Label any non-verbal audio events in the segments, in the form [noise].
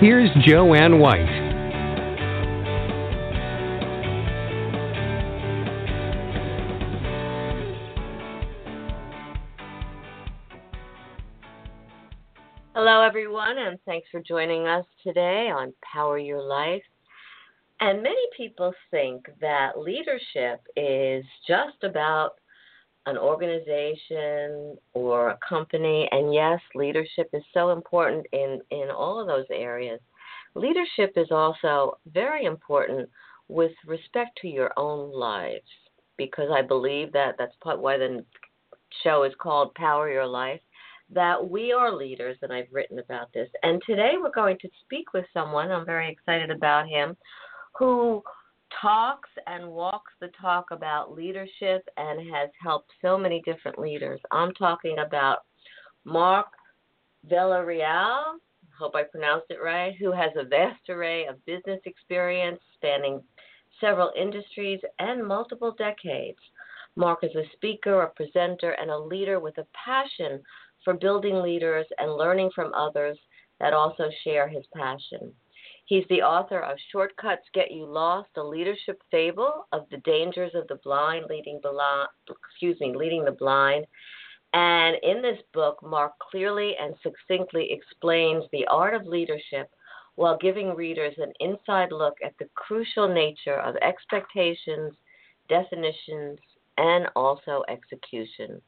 Here's Jo Anne White. Hello, everyone, and thanks for joining us today on Power Your Life. And many people think that leadership is just about an organization or a company. And yes, leadership is so important in, in all of those areas. Leadership is also very important with respect to your own lives because I believe that that's part why the show is called Power Your Life. That we are leaders, and I've written about this. And today we're going to speak with someone, I'm very excited about him, who talks and walks the talk about leadership and has helped so many different leaders. I'm talking about Mark Villareal, hope I pronounced it right, who has a vast array of business experience spanning several industries and multiple decades. Mark is a speaker, a presenter, and a leader with a passion for building leaders and learning from others that also share his passion. He's the author of Shortcuts Get You Lost, a leadership fable of the dangers of the blind leading blind, excuse me, leading the blind. And in this book, Mark clearly and succinctly explains the art of leadership while giving readers an inside look at the crucial nature of expectations, definitions, and also execution.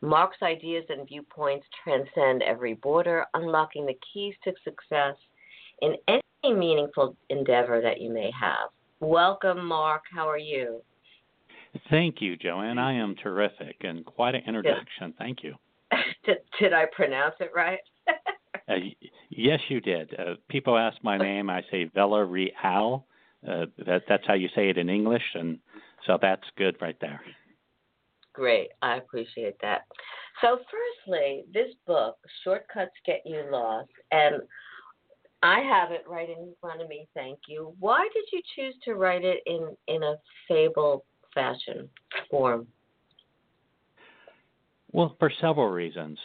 Mark's ideas and viewpoints transcend every border, unlocking the keys to success in any meaningful endeavor that you may have. Welcome, Mark. How are you? Thank you, Jo Anne. I am terrific and quite an introduction. Thank you. [laughs] did, did I pronounce it right? [laughs] uh, yes, you did. Uh, people ask my name. I say Vela Real. Uh, that, that's how you say it in English, and so that's good right there. Great. I appreciate that. So, firstly, this book, Shortcuts Get You Lost, and I have it right in front of me. Thank you. Why did you choose to write it in in a fable fashion form? Well, for several reasons.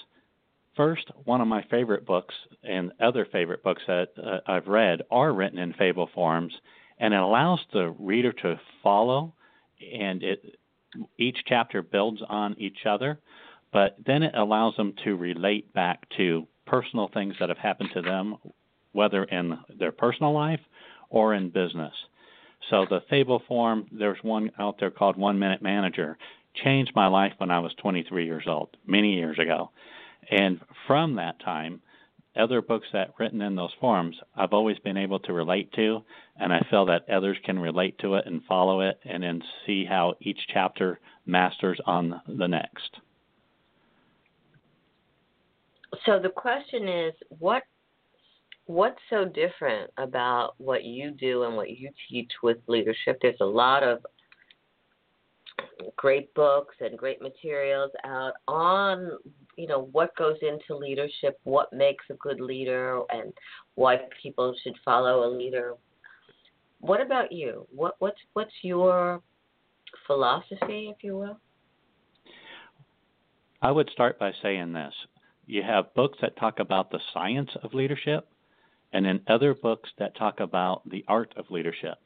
First, one of my favorite books and other favorite books that uh, I've read are written in fable forms, and it allows the reader to follow, and it each chapter builds on each other, but then it allows them to relate back to personal things that have happened to them whether in their personal life or in business. So the fable form, there's one out there called One Minute Manager, changed my life when I was 23 years old, many years ago. And from that time, other books that written in those forms, I've always been able to relate to, and I feel that others can relate to it and follow it, and then see how each chapter masters on the next. So the question is, what what's so different about what you do and what you teach with leadership? There's a lot of great books and great materials out on you know what goes into leadership, what makes a good leader, and why people should follow a leader. What about you? What what's what's your philosophy, if you will? I would start by saying this. You have books that talk about the science of leadership, and in other books that talk about the art of leadership.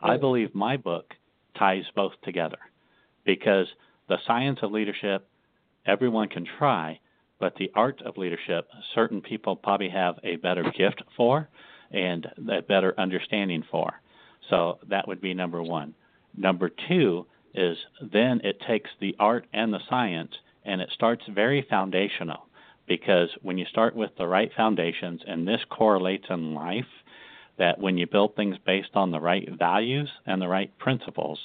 I believe my book ties both together because the science of leadership, everyone can try, but the art of leadership, certain people probably have a better gift for and a better understanding for. So that would be number one. Number two is then it takes the art and the science and it starts very foundational because when you start with the right foundations, and this correlates in life, that when you build things based on the right values and the right principles,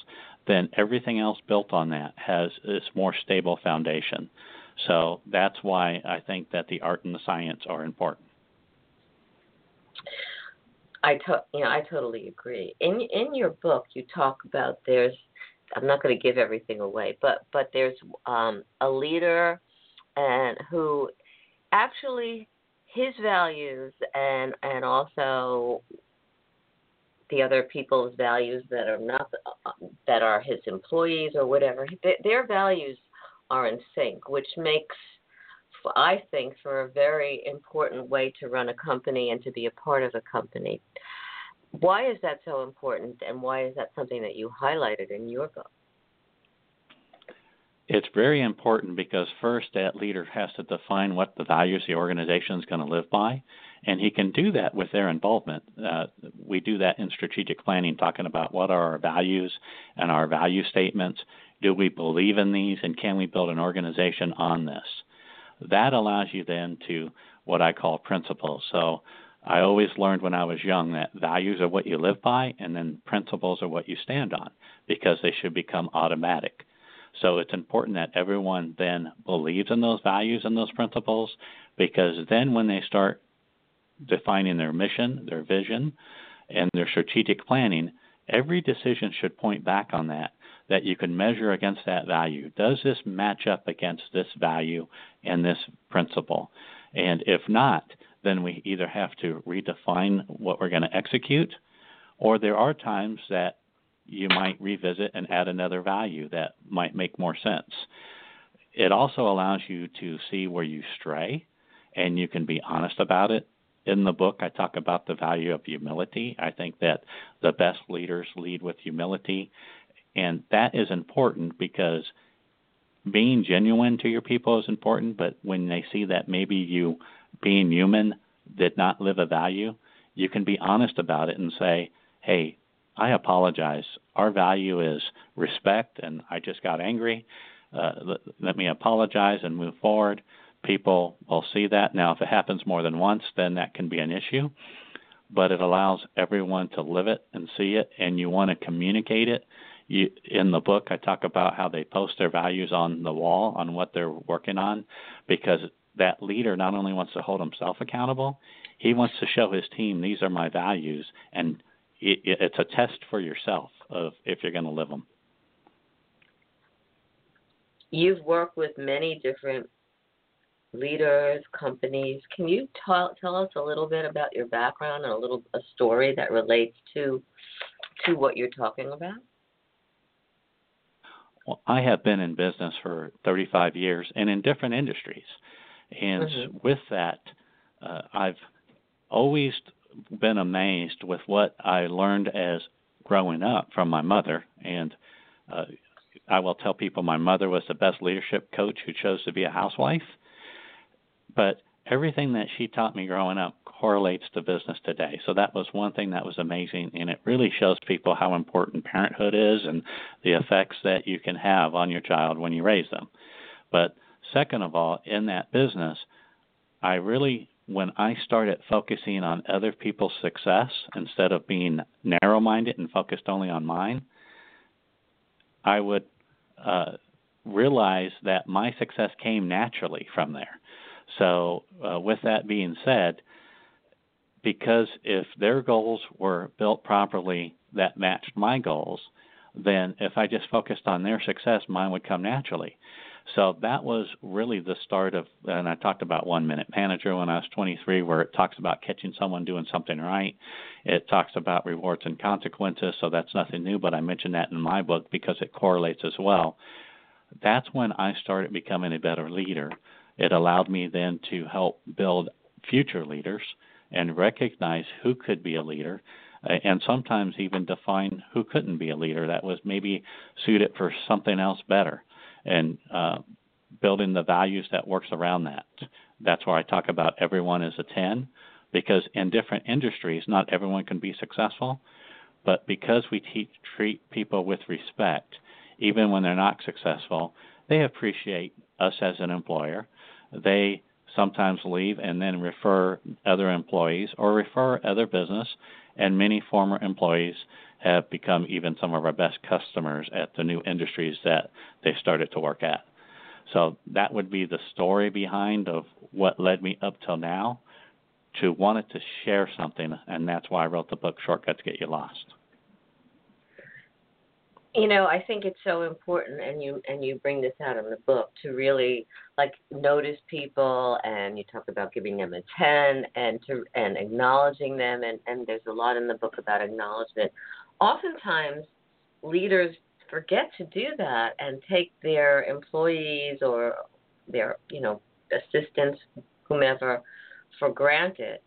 then everything else built on that has this more stable foundation. So that's why I think that the art and the science are important. I to, you know I totally agree. In in your book, you talk about there's I'm not going to give everything away, but but there's um, a leader and who actually his values and and also the other people's values that are not that are his employees or whatever their values are in sync which makes I think for a very important way to run a company and to be a part of a company. Why is that so important and why is that something that you highlighted in your book it's very important because first that leader has to define what the values the organization is going to live by and he can do that with their involvement. Uh, we do that in strategic planning talking about what are our values and our value statements. Do we believe in these and can we build an organization on this? That allows you then to what i call principles. So i always learned when i was young that values are what you live by and then principles are what you stand on because they should become automatic so it's important that everyone then believes in those values and those principles because then when they start defining their mission, their vision, and their strategic planning, every decision should point back on that, that you can measure against that value. Does this match up against this value and this principle? And if not, then we either have to redefine what we're going to execute, or there are times that you might revisit and add another value that might make more sense. It also allows you to see where you stray and you can be honest about it. In the book, I talk about the value of humility. I think that the best leaders lead with humility, and that is important because being genuine to your people is important, but when they see that maybe you being human did not live a value, you can be honest about it and say, hey, I apologize. Our value is respect, and I just got angry. Uh, let, let me apologize and move forward. People will see that. Now, if it happens more than once, then that can be an issue. But it allows everyone to live it and see it, and you want to communicate it. You, in the book, I talk about how they post their values on the wall on what they're working on, because that leader not only wants to hold himself accountable, he wants to show his team these are my values, and it, it's a test for yourself of if you're going to live them. You've worked with many different leaders, companies. Can you tell tell us a little bit about your background and a little a story that relates to to what you're talking about? Well, I have been in business for 35 years and in different industries, and mm-hmm. with that, uh, I've always been amazed with what I learned as growing up from my mother. And uh, I will tell people my mother was the best leadership coach who chose to be a housewife. But everything that she taught me growing up correlates to business today. So that was one thing that was amazing, and it really shows people how important parenthood is and the effects that you can have on your child when you raise them. But second of all, in that business, I really when I started focusing on other people's success instead of being narrow minded and focused only on mine, I would uh, realize that my success came naturally from there. So, uh, with that being said, because if their goals were built properly that matched my goals, then if I just focused on their success, mine would come naturally. So that was really the start of, and I talked about One Minute Manager when I was 23, where it talks about catching someone doing something right. It talks about rewards and consequences, so that's nothing new, but I mentioned that in my book because it correlates as well. That's when I started becoming a better leader. It allowed me then to help build future leaders and recognize who could be a leader uh, and sometimes even define who couldn't be a leader that was maybe suited for something else better and uh, building the values that works around that. That's where I talk about everyone is a 10 because in different industries, not everyone can be successful. But because we teach, treat people with respect, even when they're not successful, they appreciate us as an employer. They sometimes leave and then refer other employees or refer other business, and many former employees have become even some of our best customers at the new industries that they started to work at. So that would be the story behind of what led me up till now, to wanted to share something, and that's why I wrote the book Shortcuts Get You Lost. You know, I think it's so important, and you and you bring this out in the book to really like notice people, and you talk about giving them a ten, and to and acknowledging them, and and there's a lot in the book about acknowledgement. Oftentimes, leaders forget to do that and take their employees or their you know assistants, whomever, for granted.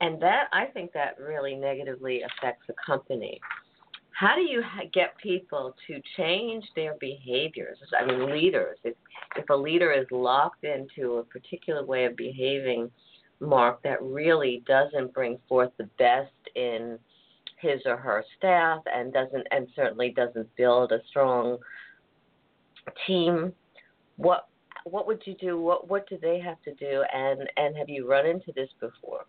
And that I think that really negatively affects a company. How do you get people to change their behaviors? I mean, leaders. If if a leader is locked into a particular way of behaving, Mark, that really doesn't bring forth the best in his or her staff, and doesn't and certainly doesn't build a strong team. What what would you do? What what do they have to do? And and have you run into this before?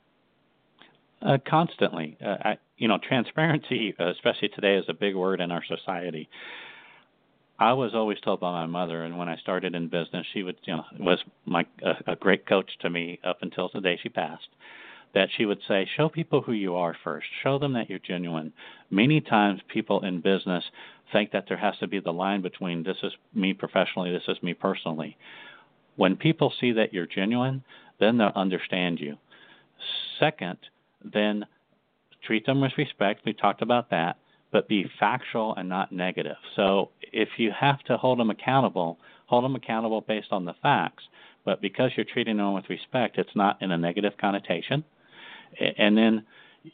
Uh, constantly, uh, I, you know, transparency, uh, especially today, is a big word in our society. I was always told by my mother, and when I started in business, she would, you know, was my a, a great coach to me up until the day she passed. That she would say, show people who you are first. Show them that you're genuine. Many times, people in business think that there has to be the line between this is me professionally, this is me personally. When people see that you're genuine, then they'll understand you. Second, then treat them with respect. We talked about that, but be factual and not negative. So if you have to hold them accountable, hold them accountable based on the facts. But because you're treating them with respect, it's not in a negative connotation. And then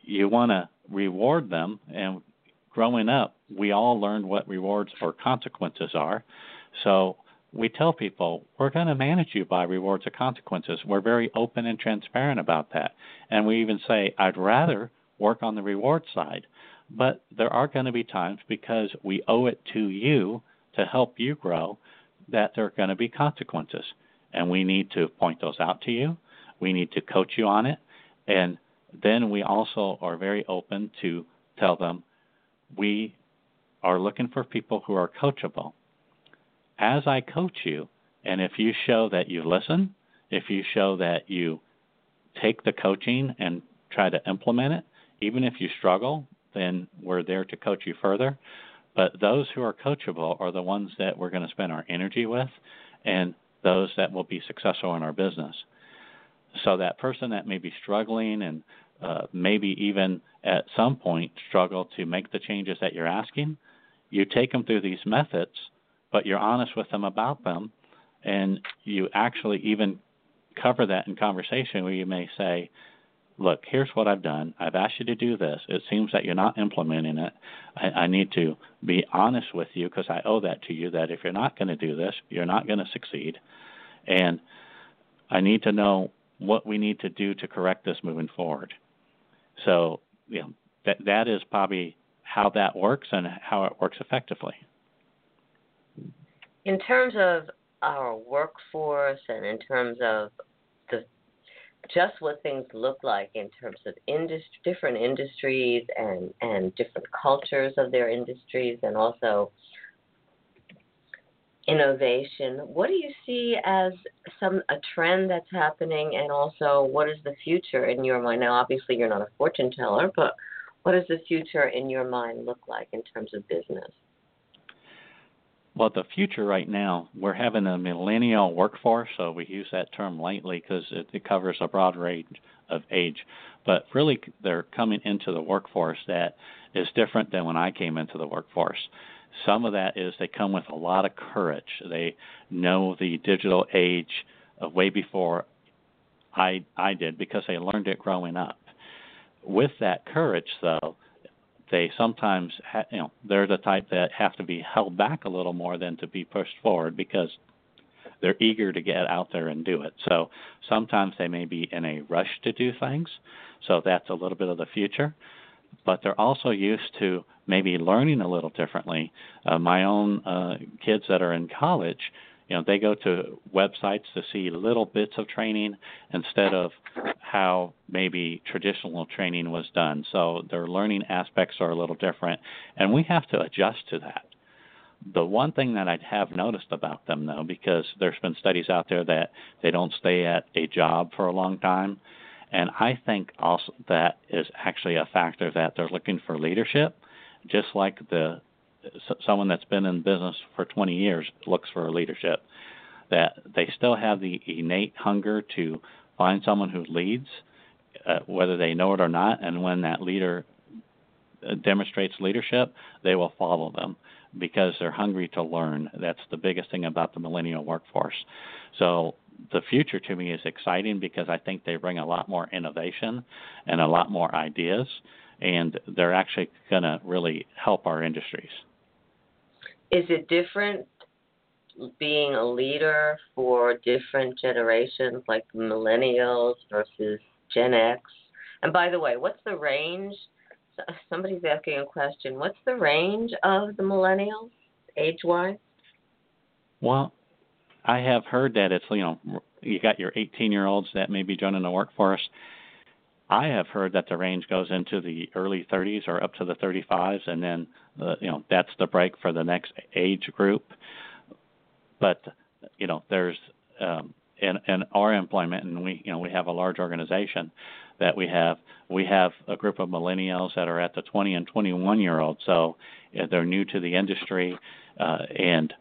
you want to reward them. And growing up, we all learned what rewards or consequences are. So we tell people we're going to manage you by rewards or consequences. We're very open and transparent about that. And we even say, I'd rather work on the reward side. But there are going to be times because we owe it to you to help you grow that there are going to be consequences. And we need to point those out to you. We need to coach you on it. And then we also are very open to tell them we are looking for people who are coachable as I coach you, and if you show that you listen, if you show that you take the coaching and try to implement it, even if you struggle, then we're there to coach you further. But those who are coachable are the ones that we're going to spend our energy with and those that will be successful in our business. So that person that may be struggling and uh, maybe even at some point struggle to make the changes that you're asking, you take them through these methods but you're honest with them about them, and you actually even cover that in conversation where you may say, Look, here's what I've done. I've asked you to do this. It seems that you're not implementing it. I, I need to be honest with you because I owe that to you that if you're not going to do this, you're not going to succeed. And I need to know what we need to do to correct this moving forward. So, you know, that that is probably how that works and how it works effectively in terms of our workforce and in terms of the just what things look like in terms of industry, different industries and and different cultures of their industries and also innovation. What do you see as some a trend that's happening, and also what is the future in your mind? Now, obviously, you're not a fortune teller, but what does the future in your mind look like in terms of business? Well, the future right now, we're having a millennial workforce, so we use that term lightly because it, it covers a broad range of age. But really, they're coming into the workforce that is different than when I came into the workforce. Some of that is they come with a lot of courage. They know the digital age way before I I did because they learned it growing up. With that courage, though, they sometimes ha- you know they're the type that have to be held back a little more than to be pushed forward because they're eager to get out there and do it. So sometimes they may be in a rush to do things. So that's a little bit of the future. But they're also used to maybe learning a little differently. Uh, my own uh, kids that are in college, you know they go to websites to see little bits of training instead of how maybe traditional training was done so their learning aspects are a little different and we have to adjust to that the one thing that I have noticed about them though because there's been studies out there that they don't stay at a job for a long time And I think also that is actually a factor that they're looking for leadership, just like the someone that's been in business for 20 years looks for leadership. That they still have the innate hunger to find someone who leads, uh, whether they know it or not, and when that leader uh, demonstrates leadership, they will follow them because they're hungry to learn. That's the biggest thing about the millennial workforce. So the future to me is exciting because I think they bring a lot more innovation and a lot more ideas, and they're actually going to really help our industries. Is it different being a leader for different generations, like millennials versus Gen X? And by the way, what's the range? Somebody's asking a question. What's the range of the millennials, age-wise? Well, I have heard that it's you know you got your 18 year olds that may be joining the workforce. I have heard that the range goes into the early 30s or up to the 35s, and then uh, you know that's the break for the next age group. But you know there's um, in, in our employment, and we you know we have a large organization that we have we have a group of millennials that are at the 20 and 21 year olds, so they're new to the industry, uh, and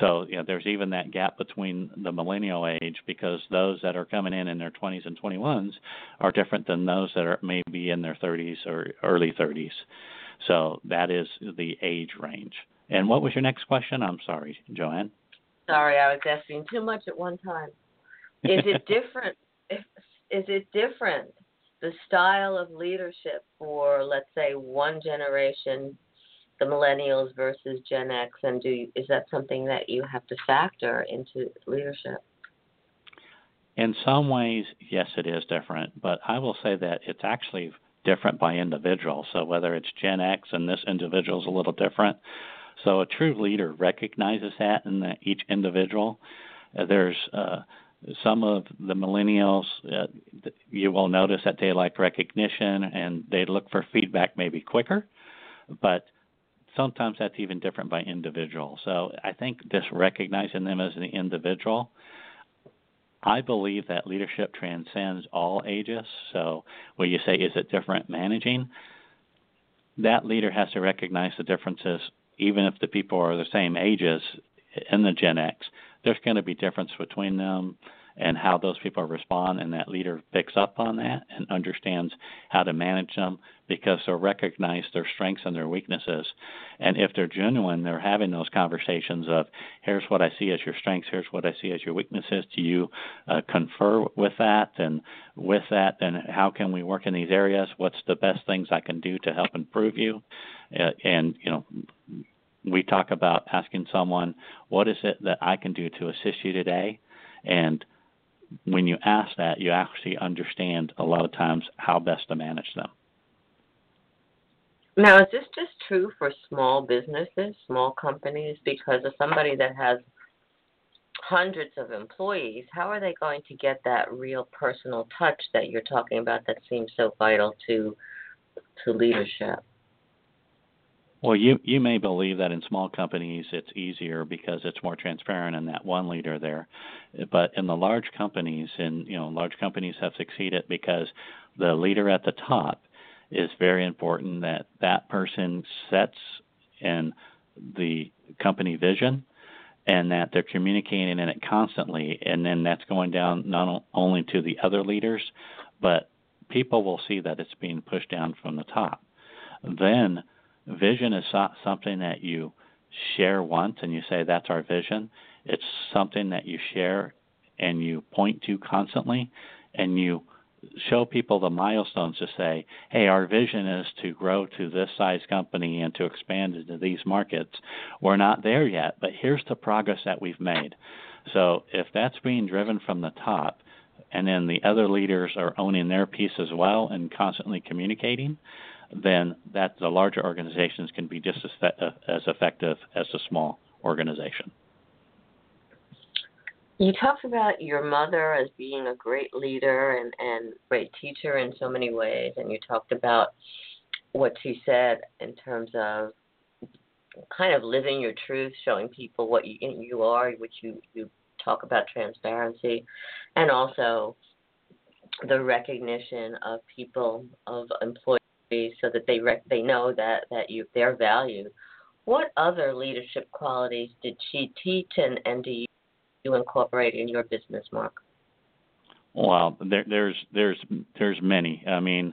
so you know, there's even that gap between the millennial age because those that are coming in in their 20s and 21s are different than those that are maybe in their 30s or early 30s. So that is the age range. And what was your next question? I'm sorry, Jo Anne. Sorry, I was asking too much at one time. Is it [laughs] different? If, is it different the style of leadership for, let's say, one generation the millennials versus Gen X, and do is that something that you have to factor into leadership? In some ways, yes, it is different, but I will say that it's actually different by individual. So whether it's Gen X and this individual is a little different. So a true leader recognizes that in the, each individual. Uh, there's uh, some of the millennials, uh, you will notice that they like recognition and they look for feedback maybe quicker. But sometimes that's even different by individual. So I think just recognizing them as an individual. I believe that leadership transcends all ages. So when you say, is it different managing? That leader has to recognize the differences, even if the people are the same ages in the Gen X. There's going to be difference between them and how those people respond, and that leader picks up on that and understands how to manage them because they'll recognize their strengths and their weaknesses. And if they're genuine, they're having those conversations of, here's what I see as your strengths, here's what I see as your weaknesses. Do you uh, confer with that? And with that, then how can we work in these areas? What's the best things I can do to help improve you? Uh, and, you know, we talk about asking someone, what is it that I can do to assist you today? And when you ask that, you actually understand a lot of times how best to manage them. Now, is this just true for small businesses, small companies? Because of somebody that has hundreds of employees, how are they going to get that real personal touch that you're talking about that seems so vital to to leadership? Well, you you may believe that in small companies it's easier because it's more transparent and that one leader there, but in the large companies, and you know, large companies have succeeded because the leader at the top is very important. That that person sets in the company vision, and that they're communicating in it constantly, and then that's going down not only to the other leaders, but people will see that it's being pushed down from the top. Then Vision is something that you share once and you say, that's our vision. It's something that you share and you point to constantly and you show people the milestones to say, hey, our vision is to grow to this size company and to expand into these markets. We're not there yet, but here's the progress that we've made. So if that's being driven from the top, and then the other leaders are owning their piece as well and constantly communicating, then that the larger organizations can be just as, uh, as effective as the small organization. You talked about your mother as being a great leader and, and great teacher in so many ways, and you talked about what she said in terms of kind of living your truth, showing people what you, you are, which you, you talk about transparency, and also the recognition of people of employees so that they rec- they know that that you they're valued. What other leadership qualities did she teach and and do you, you incorporate in your business, Mark? Well, there, there's there's there's many. I mean,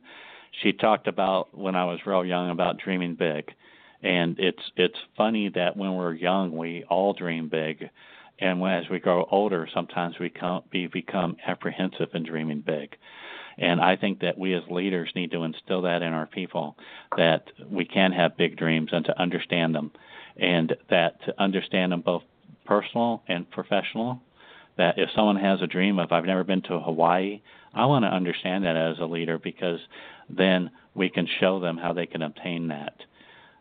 she talked about when I was real young about dreaming big, and it's it's funny that when we're young we all dream big, and when, as we grow older, sometimes we come we become apprehensive in dreaming big. And I think that we as leaders need to instill that in our people that we can have big dreams and to understand them, and that to understand them both personal and professional that if someone has a dream of I've never been to Hawaii, I want to understand that as a leader because then we can show them how they can obtain that.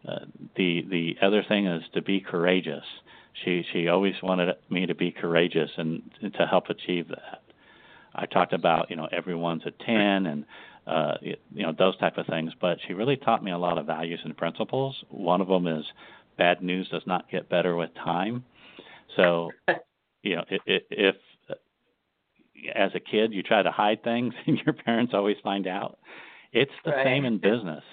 Uh, the the other thing is to be courageous. She she always wanted me to be courageous and, and to help achieve that. I talked about you know everyone's a ten and uh, you know those type of things, but she really taught me a lot of values and principles. One of them is bad news does not get better with time. So [laughs] you know, if, if as a kid you try to hide things [laughs] and your parents always find out, it's the right. same in business.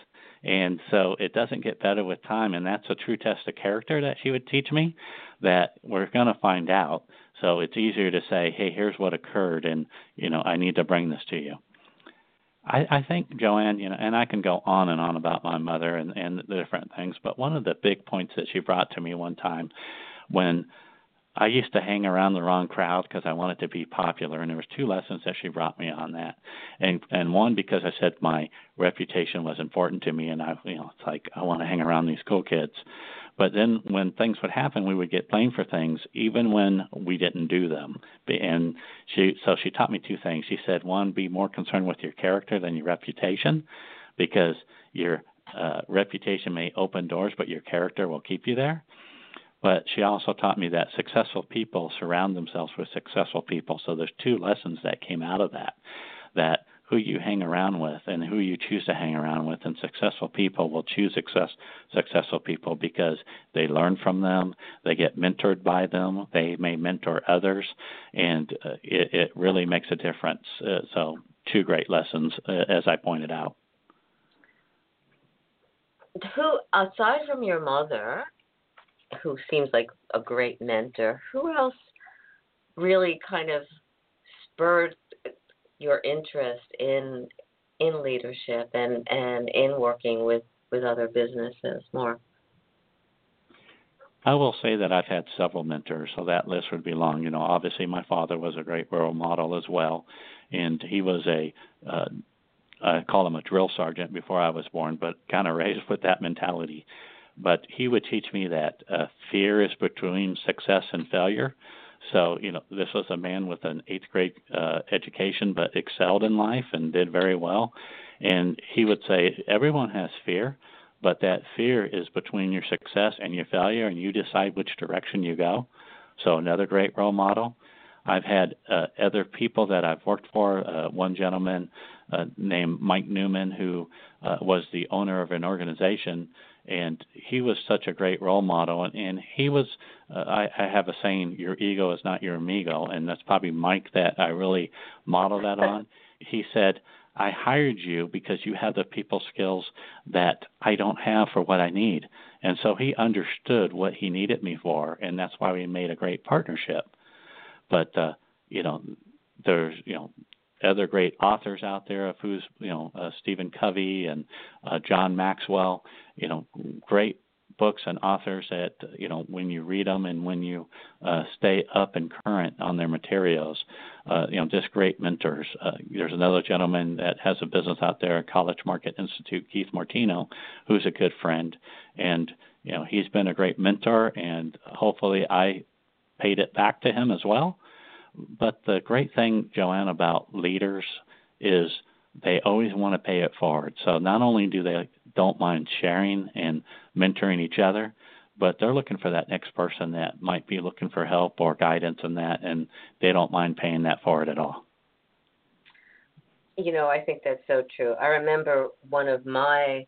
And so it doesn't get better with time, and that's a true test of character that she would teach me. That we're going to find out. So it's easier to say, "Hey, here's what occurred, and you know, I need to bring this to you." I, I think Jo Anne, you know, and I can go on and on about my mother and and the different things, but one of the big points that she brought to me one time when I used to hang around the wrong crowd because I wanted to be popular, and there was two lessons that she brought me on that, and and one because I said my reputation was important to me, and I you know it's like I want to hang around these cool kids, but then when things would happen, we would get blamed for things even when we didn't do them, and she so she taught me two things. She said one, be more concerned with your character than your reputation, because your uh, reputation may open doors, but your character will keep you there. But she also taught me that successful people surround themselves with successful people. So there's two lessons that came out of that. That who you hang around with and who you choose to hang around with and successful people will choose success successful people because they learn from them they get mentored by them they may mentor others and uh, it, it really makes a difference uh, so two great lessons uh, as i pointed out who aside from your mother who seems like a great mentor. Who else really kind of spurred your interest in in leadership and and in working with with other businesses more? I will say that I've had several mentors, so that list would be long. You know, obviously my father was a great role model as well, and he was a uh, I call him a drill sergeant before I was born, but kind of raised with that mentality but he would teach me that uh, fear is between success and failure. So, you know, this was a man with an eighth grade uh, education, but excelled in life and did very well. And he would say, everyone has fear, but that fear is between your success and your failure, and you decide which direction you go. So, another great role model. I've had uh, other people that I've worked for. Uh, one gentleman uh, named Mike Newman, who uh, was the owner of an organization and he was such a great role model and, and he was uh, I, I have a saying your ego is not your amigo and that's probably mike that i really model that on. He said i hired you because you have the people skills that i don't have for what i need. And so he understood what he needed me for and that's why we made a great partnership. But uh you know there's you know other great authors out there of who's you know uh, Stephen Covey and uh, John Maxwell. You know, great books and authors that you know when you read them and when you uh, stay up and current on their materials, uh, you know, just great mentors. Uh, there's another gentleman that has a business out there, College Market Institute, Keith Martino, who's a good friend, and you know he's been a great mentor, and hopefully I paid it back to him as well. But the great thing, Jo Anne, about leaders is they always want to pay it forward. So not only do they don't mind sharing and mentoring each other, but they're looking for that next person that might be looking for help or guidance in that, and they don't mind paying that forward at all. You know, I think that's so true. I remember one of my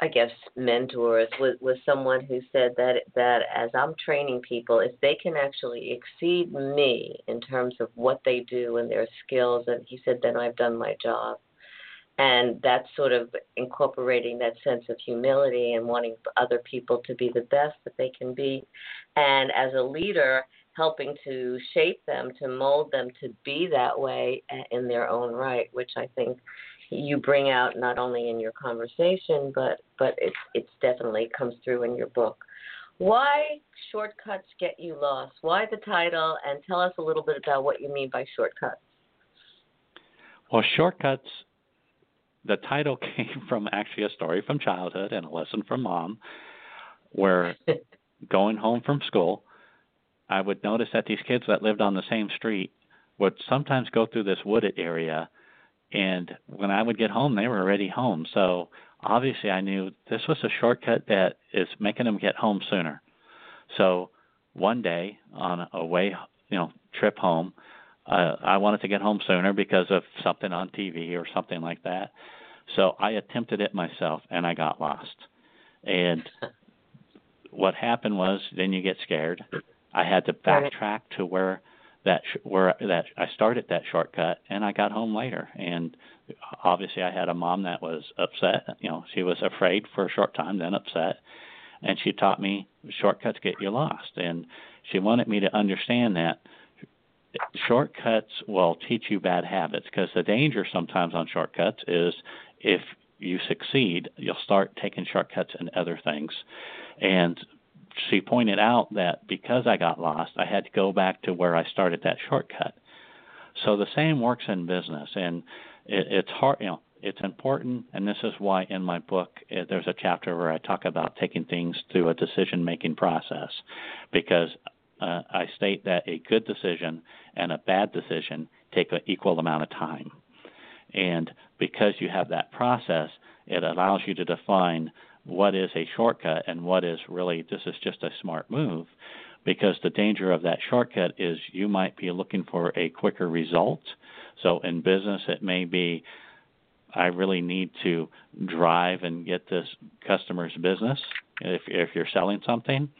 I guess mentors was was someone who said that that as I'm training people, if they can actually exceed me in terms of what they do and their skills, and he said, then I've done my job. And that's sort of incorporating that sense of humility and wanting other people to be the best that they can be. And as a leader, helping to shape them, to mold them to be that way eh, in their own right, which I think you bring out not only in your conversation, but but it's it's definitely comes through in your book. Why shortcuts get you lost? Why the title? And tell us a little bit about what you mean by shortcuts. Well, shortcuts. The title [laughs] came from actually a story from childhood and a lesson from mom, where [laughs] going home from school, I would notice that these kids that lived on the same street would sometimes go through this wooded area and when I would get home, they were already home. So obviously, I knew this was a shortcut that is making them get home sooner. So one day on a way, you know, trip home, uh, I wanted to get home sooner because of something on TV or something like that. So I attempted it myself, and I got lost. And [laughs] what happened was, then you get scared. I had to backtrack to where that sh- where that I started that shortcut and I got home later. And obviously I had a mom that was upset you know she was afraid for a short time then upset. And she taught me shortcuts get you lost. And she wanted me to understand that shortcuts will teach you bad habits because the danger sometimes on shortcuts is if you succeed you'll start taking shortcuts in other things. And she pointed out that because I got lost, I had to go back to where I started that shortcut. So the same works in business, and it, it's hard, you know, it's important, and this is why in my book eh, there's a chapter where I talk about taking things through a decision-making process, because uh, I state that a good decision and a bad decision take an equal amount of time, and because you have that process, it allows you to define what is a shortcut and what is really this is just a smart move because the danger of that shortcut is you might be looking for a quicker result. So in business, it may be I really need to drive and get this customer's business if if you're selling something.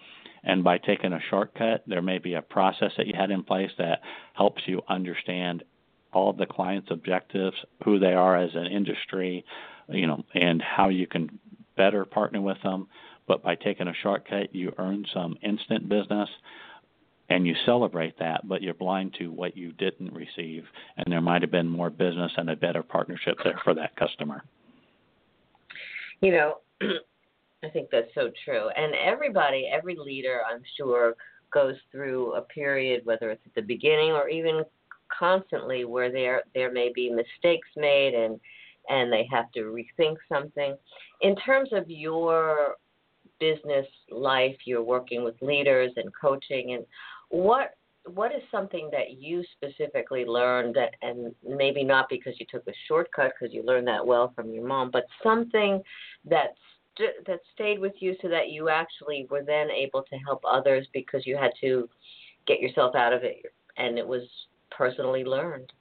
And by taking a shortcut, there may be a process that you had in place that helps you understand all of the client's objectives, who they are as an industry, you know, and how you can better partner with them. But by taking a shortcut, you earn some instant business and you celebrate that, but you're blind to what you didn't receive. And there might have been more business and a better partnership there for that customer. You know, [clears throat] I think that's so true. And everybody, every leader, I'm sure, goes through a period, whether it's at the beginning or even constantly, where there there may be mistakes made and and they have to rethink something. In terms of your business life, you're working with leaders and coaching, and what what is something that you specifically learned that, and maybe not because you took a shortcut because you learned that well from your mom, but something that st- that stayed with you so that you actually were then able to help others because you had to get yourself out of it and it was personally learned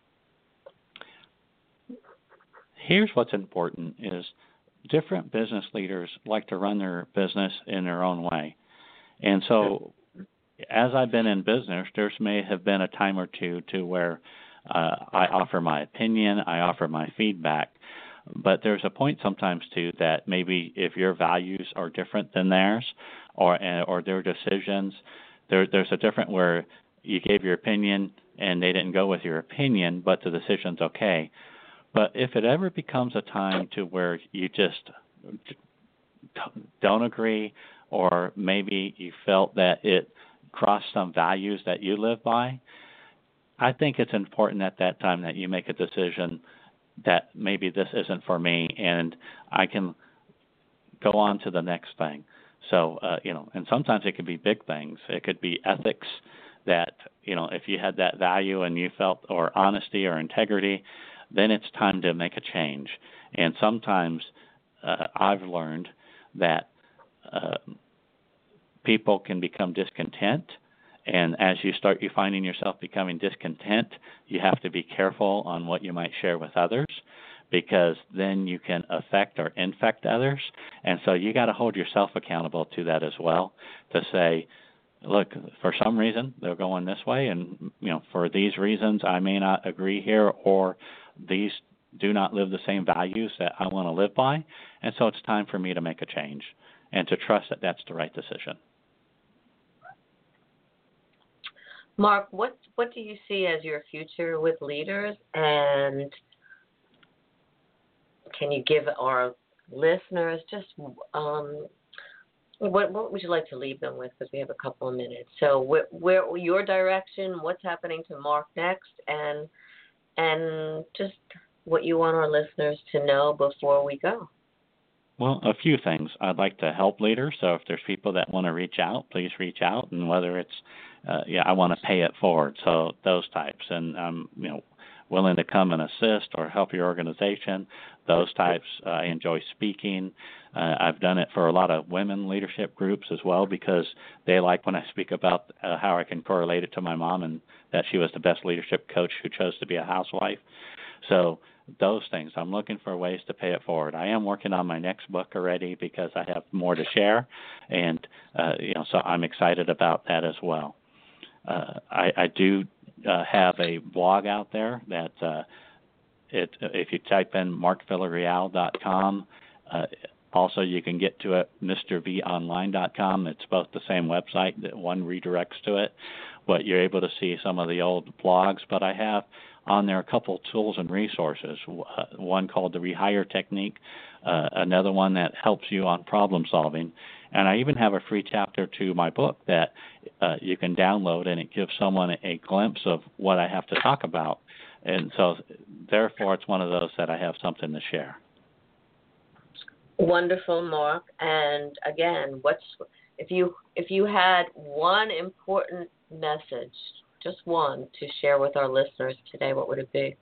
here's what's important is different business leaders like to run their business in their own way. And so as I've been in business, there may have been a time or two to where uh, I offer my opinion, I offer my feedback, but there's a point sometimes too that maybe if your values are different than theirs, or or their decisions, there there's a different where you gave your opinion and they didn't go with your opinion, but the decision's okay. But if it ever becomes a time to where you just don't agree, or maybe you felt that it crossed some values that you live by, I think it's important at that time that you make a decision that maybe this isn't for me and I can go on to the next thing. So, uh, you know, and sometimes it could be big things. It could be ethics that, you know, if you had that value and you felt, or honesty or integrity, then it's time to make a change. And sometimes uh, I've learned that uh, people can become discontent. And as you start you finding yourself becoming discontent, you have to be careful on what you might share with others because then you can affect or infect others. And so you got to hold yourself accountable to that as well to say, look, for some reason they're going this way, and you know, for these reasons I may not agree here, or these do not live the same values that I want to live by, and so it's time for me to make a change and to trust that that's the right decision. Mark, what what do you see as your future with leaders, and can you give our listeners just um, what what would you like to leave them with? Because we have a couple of minutes. So where, where your direction, what's happening to Mark next, and and just what you want our listeners to know before we go. Well, a few things. I'd like to help leaders. So if there's people that want to reach out, please reach out. And whether it's, uh, yeah, I want to pay it forward. So those types, and I'm, you know, willing to come and assist or help your organization. Those types. Uh, I enjoy speaking. Uh, I've done it for a lot of women leadership groups as well because they like when I speak about uh, how I can correlate it to my mom and that she was the best leadership coach who chose to be a housewife. So those things. I'm looking for ways to pay it forward. I am working on my next book already because I have more to share, and uh, you know, so I'm excited about that as well. Uh, I, I do uh, have a blog out there that uh, it if you type in markvillareal.com. Uh, also, you can get to it mrvonline.com. It's both the same website. That one redirects to it, but you're able to see some of the old blogs. But I have on there a couple tools and resources. Uh, one called the Rehire Technique, uh, another one that helps you on problem solving, and I even have a free chapter to my book that uh, you can download, and it gives someone a glimpse of what I have to talk about. And so, therefore, it's one of those that I have something to share. Wonderful, Mark. And again, what's if you if you had one important message just one to share with our listeners today, what would it be?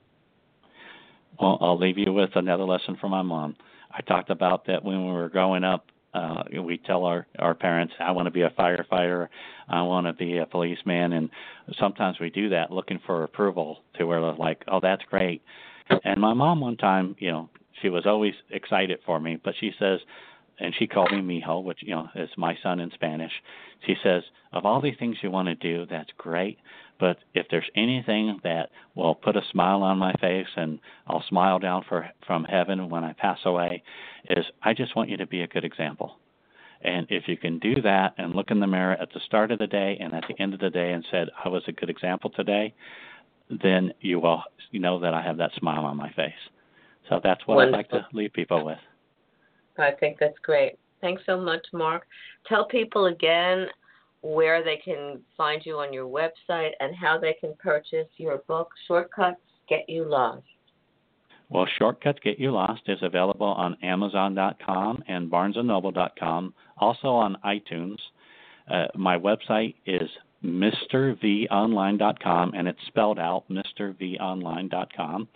Well, I'll leave you with another lesson from my mom. I talked about that when we were growing up. Uh, we tell our our parents, "I want to be a firefighter, I want to be a policeman," and sometimes we do that looking for approval to where they're like, "Oh, that's great." And my mom, one time, you know, she was always excited for me, but she says, and she called me Mijo, which you know is my son in Spanish. She says, "Of all the things you want to do, that's great, but if there's anything that will put a smile on my face and I'll smile down for, from heaven when I pass away, is I just want you to be a good example. And if you can do that and look in the mirror at the start of the day and at the end of the day and said, I was a good example today, then you will you know that I have that smile on my face. So that's what Wonderful. I'd like to leave people with. I think that's great. Thanks so much, Mark. Tell people again where they can find you on your website and how they can purchase your book, Shortcuts Get You Lost. Well, Shortcuts Get You Lost is available on Amazon.com and BarnesandNoble.com, also on iTunes. Uh, my website is MrVOnline.com, and it's spelled out MrVOnline.com.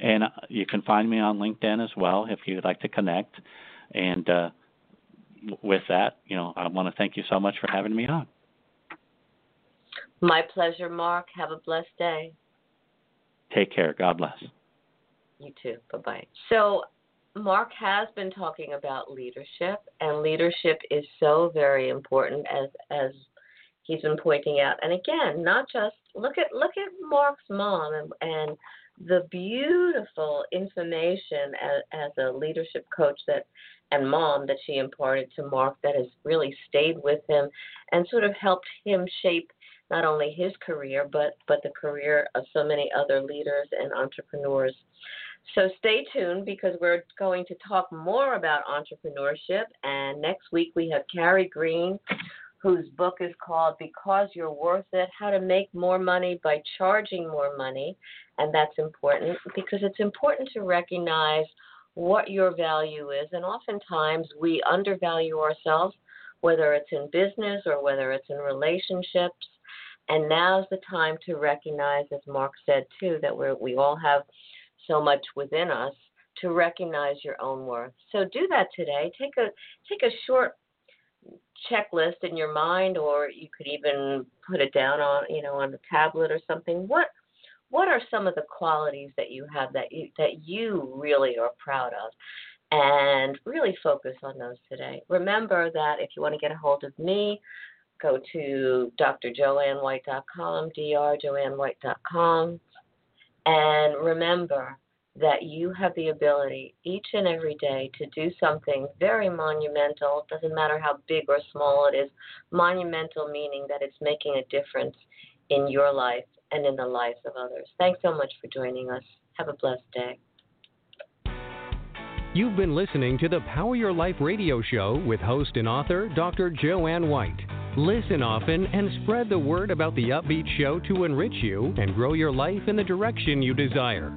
And you can find me on LinkedIn as well if you'd like to connect. And uh, with that, you know, I want to thank you so much for having me on. My pleasure, Mark. Have a blessed day. Take care. God bless. You too. Bye bye. So, Mark has been talking about leadership, and leadership is so very important as as he's been pointing out. And again, not just look at look at Mark's mom and, and the beautiful information as, as a leadership coach that and mom that she imparted to Mark that has really stayed with him and sort of helped him shape not only his career but but the career of so many other leaders and entrepreneurs. So stay tuned because we're going to talk more about entrepreneurship and next week we have Carrie Green whose book is called Because You're Worth It How to Make More Money by Charging More Money. And that's important because it's important to recognize what your value is. And oftentimes we undervalue ourselves, whether it's in business or whether it's in relationships. And now's the time to recognize, as Mark said too, that we we all have so much within us to recognize your own worth. So do that today. Take a take a short checklist in your mind, or you could even put it down on you know on a tablet or something. What what are some of the qualities that you have that you that you really are proud of? And really focus on those today. Remember that if you want to get a hold of me, go to drjoannewhite.com, drjoannewhite.com. And remember that you have the ability each and every day to do something very monumental. It doesn't matter how big or small it is. Monumental meaning that it's making a difference in your life and in the lives of others. Thanks so much for joining us. Have a blessed day. You've been listening to the Power Your Life radio show with host and author Dr. Jo Anne White. Listen often and spread the word about the upbeat show to enrich you and grow your life in the direction you desire.